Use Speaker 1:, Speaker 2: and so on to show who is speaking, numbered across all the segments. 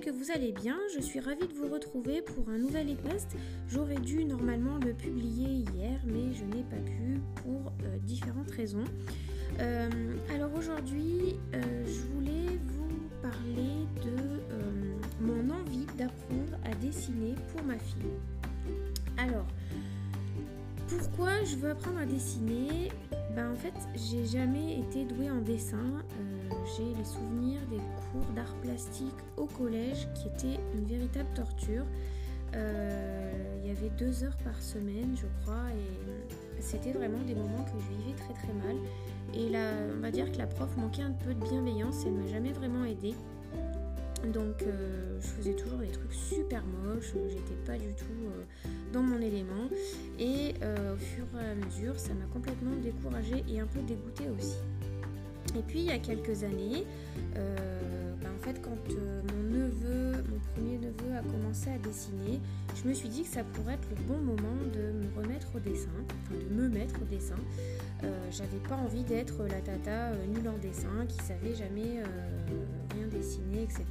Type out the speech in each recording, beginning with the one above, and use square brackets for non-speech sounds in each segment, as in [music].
Speaker 1: que vous allez bien. Je suis ravie de vous retrouver pour un nouvel époste. J'aurais dû normalement le publier hier, mais je n'ai pas pu pour euh, différentes raisons. Euh, alors aujourd'hui, euh, je voulais vous parler de mon envie d'apprendre à dessiner pour ma fille. Alors, pourquoi je veux apprendre à dessiner? Ben, En fait, j'ai jamais été douée en dessin j'ai les souvenirs des cours d'art plastique au collège qui étaient une véritable torture. Euh, il y avait deux heures par semaine, je crois, et c'était vraiment des moments que je vivais très très mal. Et là, on va dire que la prof manquait un peu de bienveillance, elle m'a jamais vraiment aidée. Donc euh, je faisais toujours des trucs super moches, j'étais pas du tout euh, dans mon élément. Et au fur et à mesure, ça m'a complètement découragée et un peu dégoûtée aussi. Et puis il y a quelques années, euh, ben, en fait quand euh, mon neveu, mon premier neveu a commencé à dessiner, je me suis dit que ça pourrait être le bon moment de me remettre au dessin, enfin de me mettre au dessin. Euh, j'avais pas envie d'être la tata nulle en dessin, qui savait jamais rien dessiner, etc.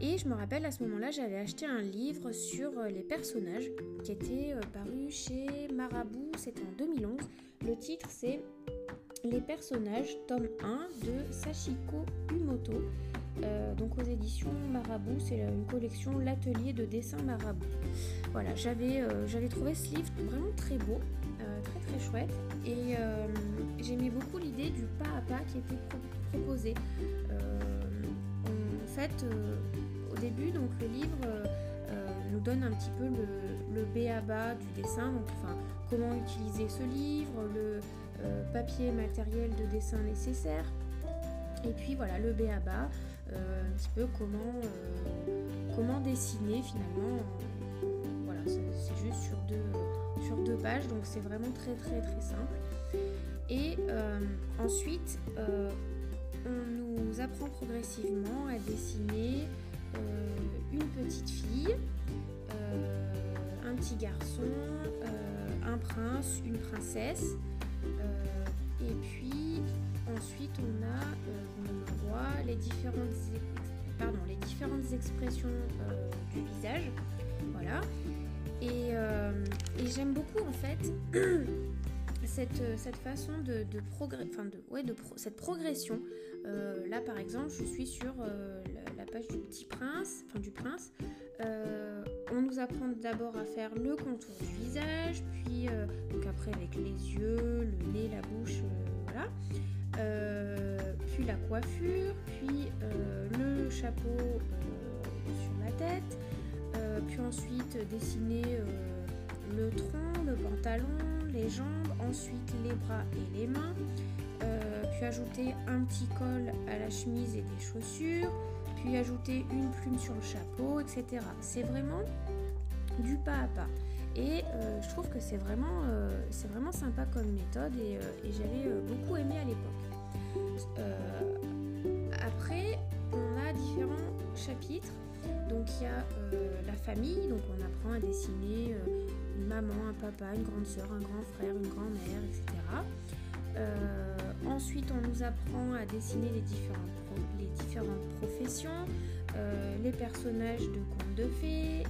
Speaker 1: Et je me rappelle à ce moment-là, j'avais acheté un livre sur les personnages qui était paru chez Marabout, c'était en 2011. Le titre c'est les personnages, tome 1 de Sachiko Umoto. Euh, donc aux éditions Marabout, c'est une collection L'atelier de dessin Marabout. Voilà, j'avais euh, trouvé ce livre vraiment très beau, euh, très très chouette, et j'aimais beaucoup l'idée du pas à pas qui était proposé. en fait, au début, donc le livre nous donne un petit peu le, le B à bas du dessin, donc enfin comment utiliser ce livre, le euh, papier matériel de dessin nécessaire. Et puis voilà, le B à bas, euh, un petit peu comment, euh, comment dessiner finalement. voilà, c'est juste sur deux, sur deux pages, donc c'est vraiment très très très simple. Et ensuite, on nous apprend progressivement à dessiner une petite fille, un petit garçon, un prince, une princesse. Euh, et puis ensuite on a, euh, voit les différentes, pardon, les différentes expressions euh, du visage. Voilà. Et, j'aime beaucoup en fait [clears throat] cette, cette façon de, de, enfin de, ouais, de cette progression. là par exemple, je suis sur la, page du petit prince, enfin du prince. On nous apprend d'abord à faire le contour du visage, puis donc après avec les yeux, le nez, la bouche, voilà. puis la coiffure, puis le chapeau sur la tête, puis ensuite dessiner le tronc, le pantalon, les jambes, ensuite les bras et les mains, puis ajouter un petit col à la chemise et des chaussures, puis ajouter une plume sur le chapeau, etc. C'est vraiment du pas à pas. Et euh, je trouve que c'est vraiment, euh, c'est vraiment sympa comme méthode et, euh, j'avais beaucoup aimé à l'époque. après, on a différents chapitres. Donc il y a la famille, donc on apprend à dessiner une maman, un papa, une grande soeur, un grand frère, une grand-mère, etc. ensuite, on nous apprend à dessiner les différentes, les différentes professions, les personnages de contes de fées,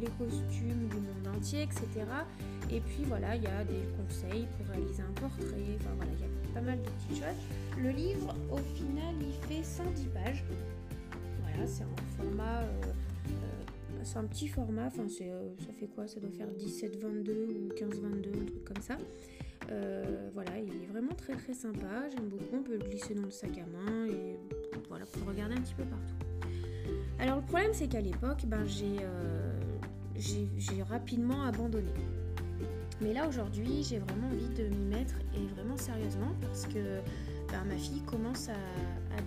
Speaker 1: les costumes du monde entier, etc. Et puis voilà, il y a des conseils pour réaliser un portrait, enfin voilà, il y a pas mal de petites choses. Le livre, au final, il fait 110 pages. Voilà, c'est un format, euh, euh, c'est un petit format, enfin euh, ça fait quoi? Ça doit faire 17-22 ou 15-22, un truc comme ça. Voilà, il est vraiment très très sympa, j'aime beaucoup, on peut le glisser dans le sac à main et voilà, pour regarder un petit peu partout. Alors le problème c'est qu'à l'époque, ben, j'ai j'ai rapidement abandonné. Mais là aujourd'hui, j'ai vraiment envie de m'y mettre et vraiment sérieusement parce que bah, ma fille commence à,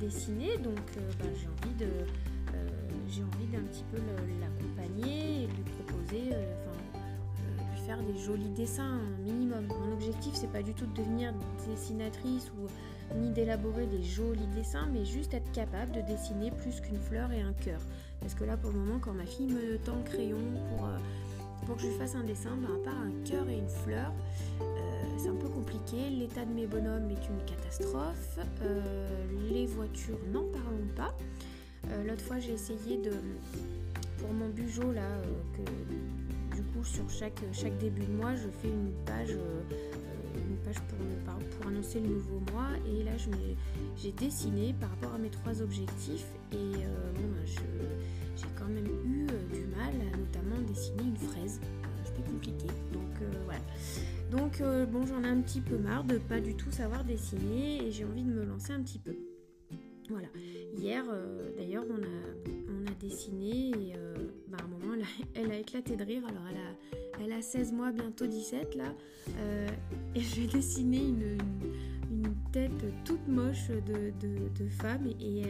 Speaker 1: dessiner, donc euh, bah, j'ai envie de euh, j'ai envie d'un petit peu l'accompagner et lui proposer, euh, faire des jolis dessins minimum. Mon objectif c'est pas du tout de devenir dessinatrice ou ni d'élaborer des jolis dessins, mais juste être capable de dessiner plus qu'une fleur et un cœur. Parce que là, pour le moment, quand ma fille me tend le crayon pour, euh, pour que je fasse un dessin, ben, à part un cœur et une fleur, euh, c'est un peu compliqué. L'état de mes bonhommes est une catastrophe. Euh, les voitures, n'en parlons pas. L'autre fois, j'ai essayé de, pour mon bugeot là, que du coup sur chaque, chaque début de mois, je fais une page une page pour, annoncer le nouveau mois. Et là j'ai dessiné par rapport à mes trois objectifs. Et bon, ben, j'ai quand même eu du mal à notamment dessiner une fraise. C'était compliqué. Donc voilà. Donc euh, bon, j'en ai un petit peu marre de pas du tout savoir dessiner. Et j'ai envie de me lancer un petit peu. Voilà. Hier, euh, d'ailleurs, on a, on a dessiné et euh, [laughs] elle a, éclaté de rire. Alors, elle a, elle a 16 mois, bientôt 17 là. et [laughs] j'ai dessiné une, une, tête toute moche de, femme et,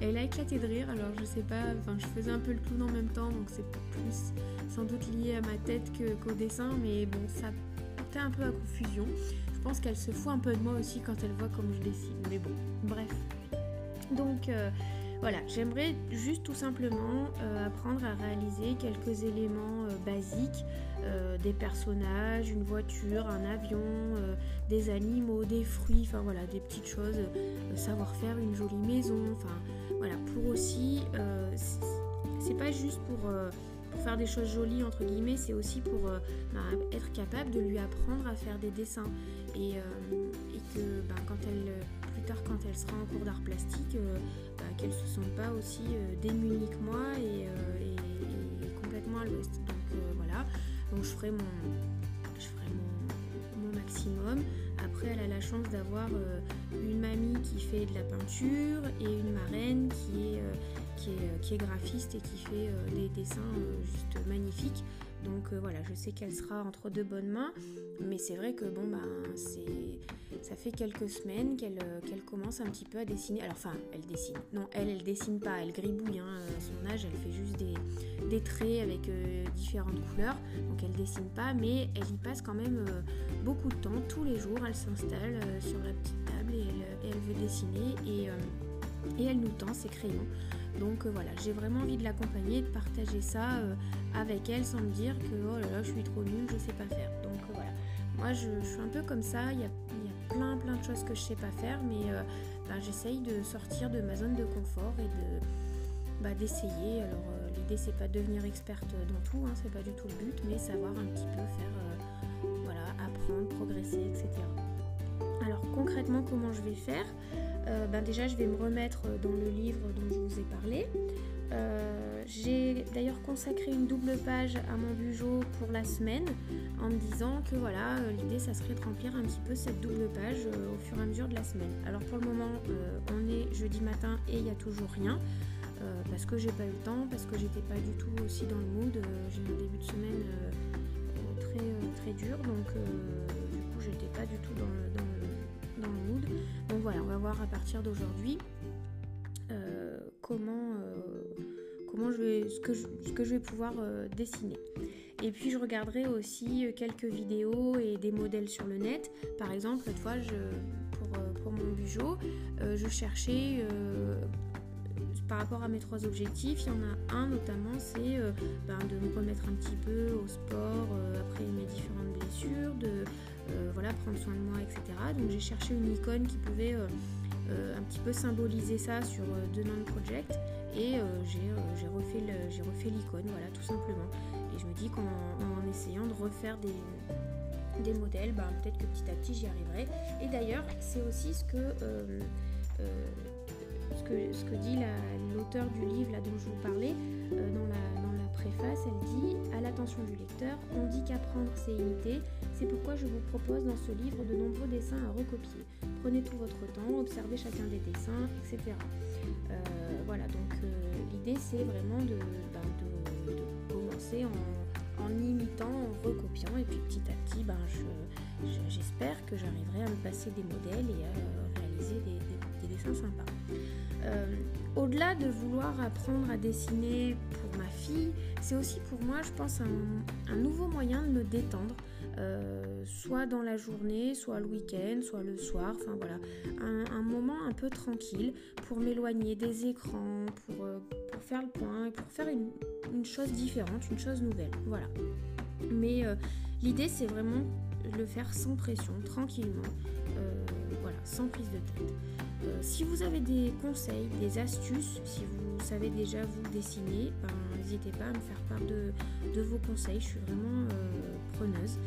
Speaker 1: elle, a, éclaté de rire. Alors, je sais pas, enfin, je faisais un peu le clown en même temps, donc c'est plus sans doute lié à ma tête qu'au dessin, mais bon, ça un peu à confusion. Je pense qu'elle se fout un peu de moi aussi quand elle voit comme je dessine. Mais bon, bref. Donc euh, voilà, j'aimerais juste tout simplement euh, apprendre à réaliser quelques éléments euh, basiques, des personnages, une voiture, un avion, des animaux, des fruits, enfin voilà, des petites choses, savoir faire une jolie maison, enfin voilà, pour aussi, c'est pas juste pour faire des choses jolies entre guillemets, c'est aussi pour euh, bah, être capable de lui apprendre à faire des dessins. Et, euh, que bah, quand elle plus tard quand elle sera en cours d'art plastique, euh, bah, qu'elle se sente pas aussi démunie que moi et, complètement à l'ouest. Donc voilà, donc je ferai mon maximum. Après, elle a la chance d'avoir une mamie qui fait de la peinture et une marraine qui est euh, qui est, graphiste et qui fait euh, des dessins euh, juste magnifiques. Donc voilà, je sais qu'elle sera entre deux bonnes mains, mais c'est vrai que bon ben c'est ça fait quelques semaines qu'elle commence un petit peu à dessiner. Alors enfin, elle dessine. Non, elle elle dessine pas, elle gribouille. Hein. son âge, elle fait juste des, traits avec différentes couleurs. Donc elle dessine pas, mais elle y passe quand même beaucoup de temps. Tous les jours, elle s'installe sur la petite table et elle, veut dessiner et elle nous tend ses crayons. Donc euh, voilà, j'ai vraiment envie de l'accompagner, de partager ça euh, avec elle sans me dire que oh là là, je suis trop nulle, je sais pas faire. Donc euh, voilà, moi je, suis un peu comme ça, il y, a, plein plein de choses que je sais pas faire, mais ben, j'essaye de sortir de ma zone de confort et de bah, d'essayer. Alors l'idée c'est pas de devenir experte dans tout, hein, c'est pas du tout le but, mais savoir un petit peu faire, voilà, apprendre, progresser, etc. Alors concrètement comment je vais faire? Euh, ben déjà je vais me remettre dans le livre dont je vous ai parlé. Euh, j'ai d'ailleurs consacré une double page à mon bugeot pour la semaine en me disant que voilà euh, l'idée ça serait de remplir un petit peu cette double page au fur et à mesure de la semaine. Alors pour le moment on est jeudi matin et il n'y a toujours rien parce que j'ai pas eu le temps, parce que j'étais pas du tout aussi dans le mood. j'ai eu un début de semaine très très dur donc du coup j'étais pas du tout dans le, dans Donc voilà, on va voir à partir d'aujourd'hui euh, comment, euh, comment je vais, ce, que je, ce que je vais pouvoir euh, dessiner. Et puis je regarderai aussi quelques vidéos et des modèles sur le net. Par exemple, cette fois, je, pour, mon bugeot, je cherchais par rapport à mes trois objectifs, il y en a un notamment, c'est ben, de me remettre un petit peu au sport après mes différentes blessures, de euh, voilà, prendre soin de moi, etc. Donc j'ai cherché une icône qui pouvait euh, euh, un petit peu symboliser ça sur The Non Project et j'ai refait l'icône, voilà, tout simplement. Et je me dis qu'en essayant de refaire des, des modèles, ben, peut-être que petit à petit j'y arriverai. Et d'ailleurs, c'est aussi ce que, ce que, dit l'auteur du livre là, dont je vous parlais dans la, dans la préface. Elle dit À l'attention du lecteur, on dit qu'apprendre c'est imiter, c'est pourquoi je vous propose dans ce livre de nombreux dessins à recopier. Prenez tout votre temps, observez chacun des dessins, etc. Euh, voilà, donc euh, l'idée c'est vraiment de, ben, commencer en, imitant, en recopiant, et puis petit à petit, ben, j'espère que j'arriverai à me passer des modèles et à réaliser des, sympas. Euh, au-delà de vouloir apprendre à dessiner pour ma fille, c'est aussi pour moi, je pense, un nouveau moyen de me détendre. Euh, soit dans la journée, soit le week-end, soit le soir, enfin voilà, un, moment un peu tranquille pour m'éloigner des écrans, pour, euh, faire le point pour faire une, chose différente, une chose nouvelle, voilà. Mais l'idée c'est vraiment le faire sans pression, tranquillement, voilà, sans prise de tête. Si vous avez des conseils, des astuces, si vous savez déjà vous dessiner, ben, n'hésitez pas à me faire part de, vos conseils. Je suis vraiment preneuse.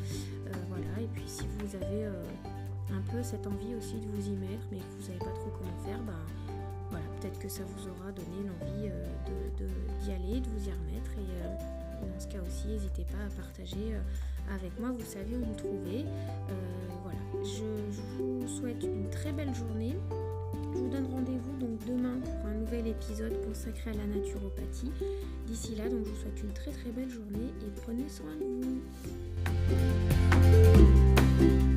Speaker 1: voilà. Et puis si vous avez un peu cette envie aussi de vous y mettre, mais que vous savez pas trop comment faire, ben, voilà, peut-être que ça vous aura donné l'envie d'y aller, de vous y remettre. Et, dans ce cas aussi, n'hésitez pas à partager euh, avec moi, vous savez où me trouver. Euh, voilà, je, vous souhaite une très belle journée. Je vous donne rendez-vous donc demain pour un nouvel épisode consacré à la naturopathie. D'ici là, donc je vous souhaite une très très belle journée et prenez soin de vous.